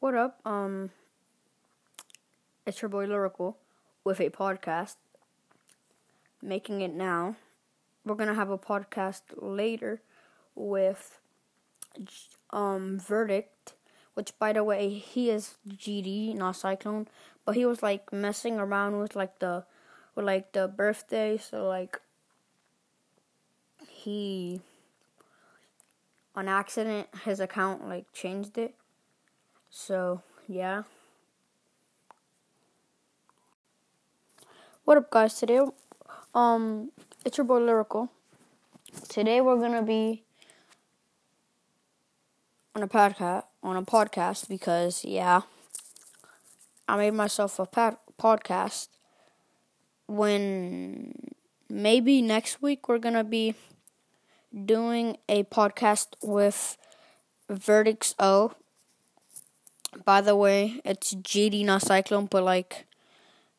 What up? Um, it's your boy Lyrical with a podcast. Making it now. We're gonna have a podcast later with um Verdict, which by the way he is GD, not Cyclone, but he was like messing around with like the with like the birthday, so like he on accident his account like changed it. So, yeah. What up guys? Today um it's your boy Lyrical. Today we're to be on a podcast on a podcast because yeah, I made myself a podcast when maybe next week we're to be doing a podcast with Verdicts O by the way, it's GD not Cyclone, but like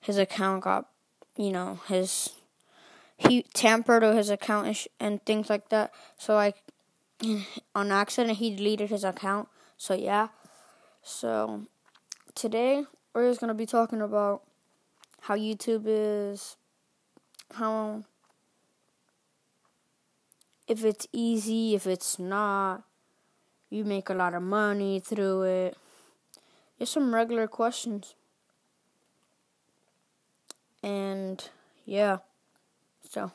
his account got, you know, his he tampered with his account and things like that. So like on accident he deleted his account. So yeah. So today we're just gonna be talking about how YouTube is, how if it's easy, if it's not, you make a lot of money through it just some regular questions. And yeah, so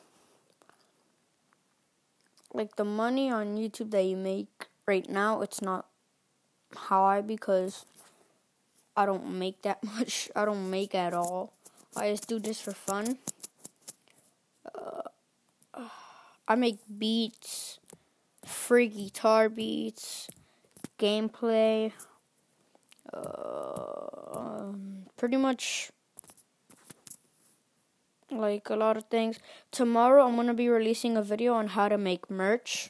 like the money on YouTube that you make right now, it's not high because I don't make that much. I don't make at all. I just do this for fun. Uh, I make beats, free guitar beats, gameplay, uh, pretty much like a lot of things. Tomorrow I'm gonna be releasing a video on how to make merch,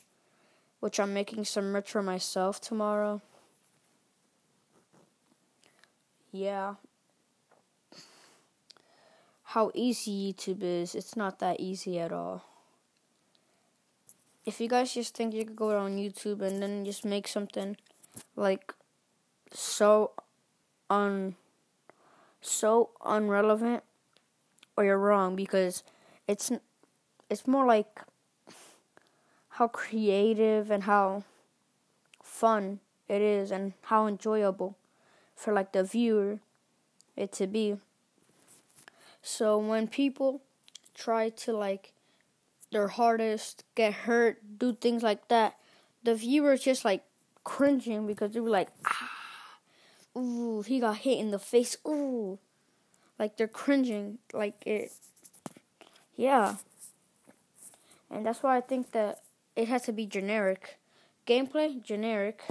which I'm making some merch for myself tomorrow. Yeah. How easy YouTube is, it's not that easy at all. If you guys just think you could go on YouTube and then just make something like so un so unrelevant or you're wrong because it's it's more like how creative and how fun it is and how enjoyable for like the viewer it to be. So when people try to like their hardest get hurt do things like that the viewer's just like cringing because they were like ah ooh, he got hit in the face, ooh. Like they're cringing, like it. Yeah. And that's why I think that it has to be generic. Gameplay, generic.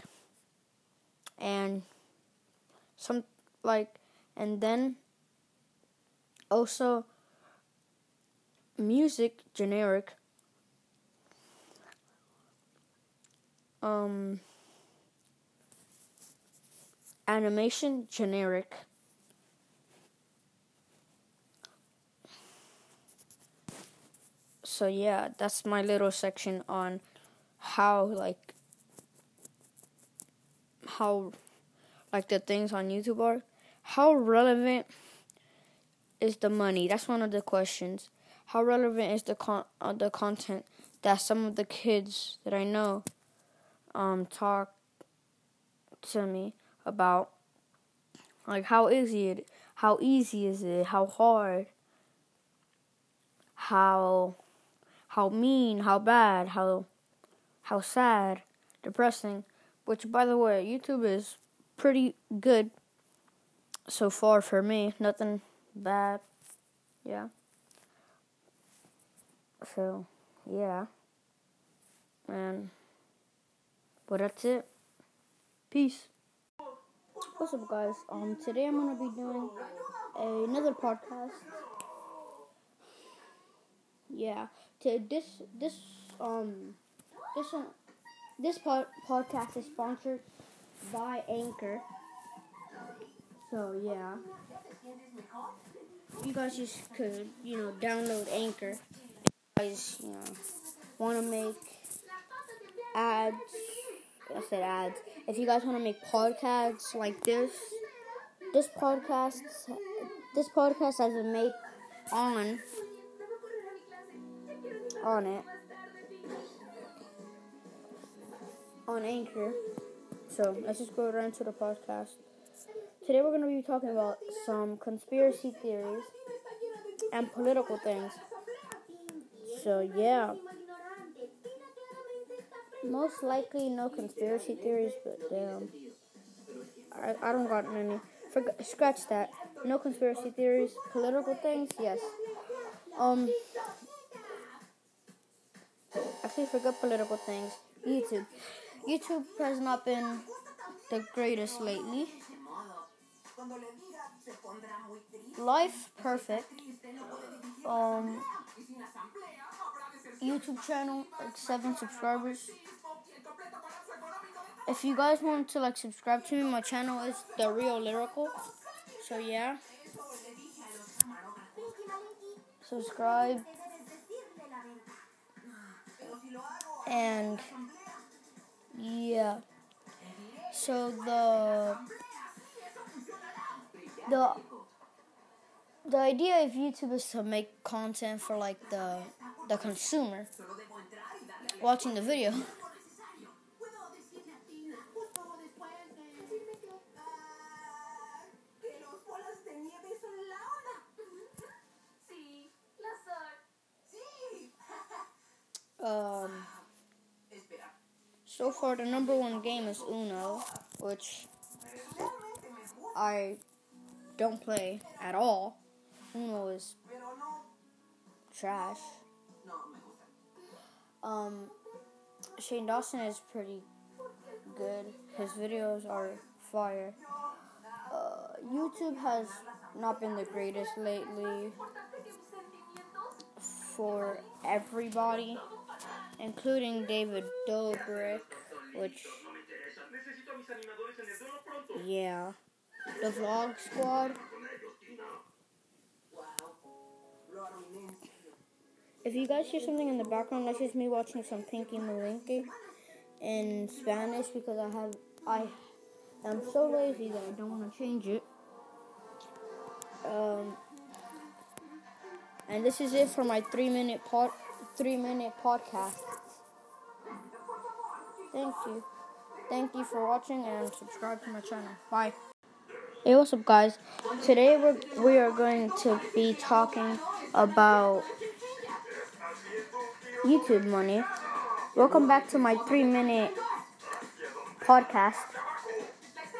And some, like, and then also music, generic. Um, Animation generic. So yeah, that's my little section on how like how like the things on YouTube are. How relevant is the money? That's one of the questions. How relevant is the con- uh, the content that some of the kids that I know um talk to me about like how easy it how easy is it how hard how how mean how bad how how sad depressing which by the way youtube is pretty good so far for me. Nothing bad. Yeah. So yeah. And but that's it. Peace What's up, guys? Um, today I'm gonna be doing another podcast. Yeah, to this this um this one this pod, podcast is sponsored by Anchor. So yeah, you guys just could you know download Anchor. You guys you know want to make ads. I said ads if you guys want to make podcasts like this, this podcast, this podcast has been made on on it on Anchor. So let's just go right into the podcast. Today we're going to be talking about some conspiracy theories and political things. So yeah. Most likely no conspiracy theories, but damn. I, I don't got any. Forget, scratch that. No conspiracy theories. Political things, yes. Um. Actually, forget political things. YouTube. YouTube has not been the greatest lately. Life perfect. Um. YouTube channel, like seven subscribers. If you guys want to like subscribe to me, my channel is the real lyrical. So yeah. Subscribe. And yeah. So the the the idea of YouTube is to make content for like the the consumer watching the video. Um, so far, the number one game is Uno, which I don't play at all. Uno is trash. Um, Shane Dawson is pretty good. His videos are fire. Uh, YouTube has not been the greatest lately for everybody, including David Dobrik, which, yeah, the Vlog Squad. If you guys hear something in the background, that's just me watching some Pinky Malinky in Spanish because I have I am so lazy that I don't want to change it. Um, and this is it for my three minute pod three minute podcast. Thank you. Thank you for watching and subscribe to my channel. Bye. Hey, what's up, guys? Today we're we are going to be talking about YouTube money. Welcome back to my three minute podcast,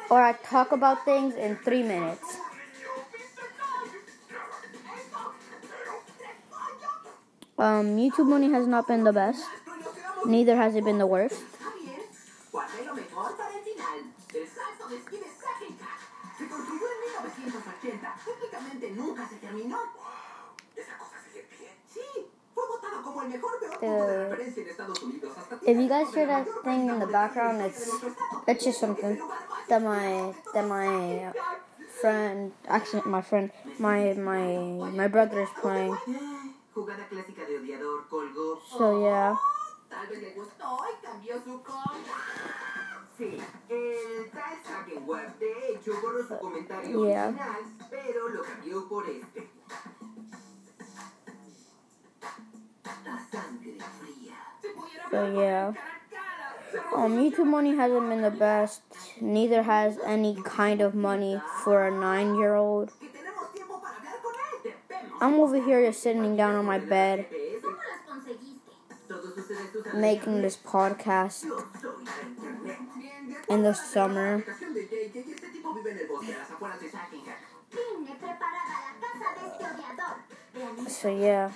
or I talk about things in three minutes. Um, YouTube money has not been the best, neither has it been the worst. If you guys hear that thing in the background, it's it's just something that my that my friend, actually my friend, my my my brother is playing. So yeah. Yeah. So yeah. Um, YouTube money hasn't been the best. Neither has any kind of money for a nine-year-old. I'm over here just sitting down on my bed, making this podcast in the summer. So yeah.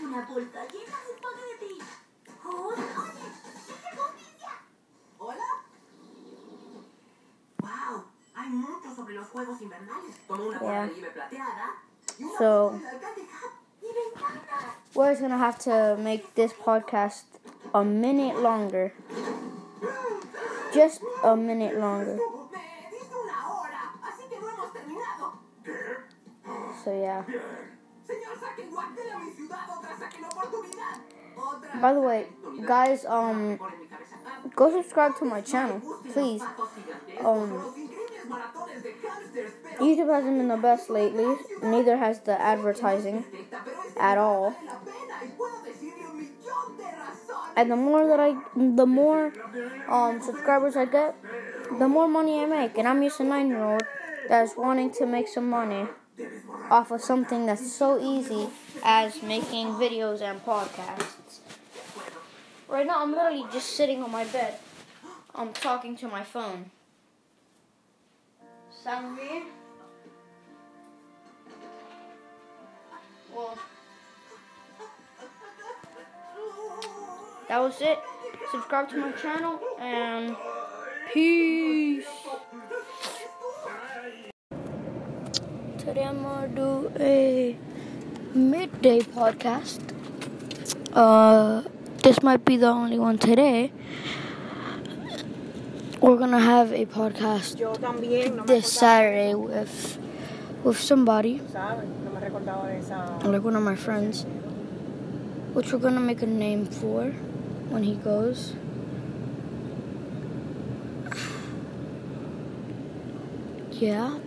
Yeah. So we're just gonna have to make this podcast a minute longer. Just a minute longer. So yeah. By the way, guys, um, go subscribe to my channel, please. Um, YouTube hasn't been the best lately. Neither has the advertising at all. And the more that I, the more um, subscribers I get, the more money I make. And I'm just a nine-year-old that's wanting to make some money off of something that's so easy as making videos and podcasts. Right now, I'm literally just sitting on my bed. I'm talking to my phone. That was it. Subscribe to my channel and peace. Today I'm gonna do a midday podcast. Uh, this might be the only one today. We're gonna have a podcast this Saturday with with somebody, like one of my friends, which we're gonna make a name for when he goes. Yeah.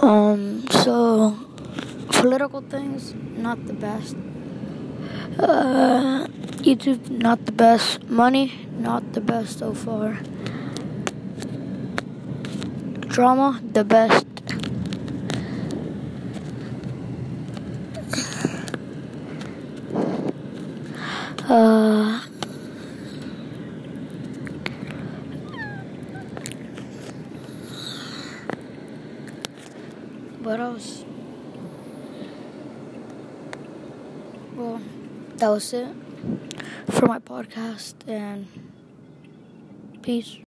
Um. So political things, not the best. Uh, YouTube, not the best. Money, not the best so far. Drama, the best. Uh, what else? Well, that was it for my podcast and peace.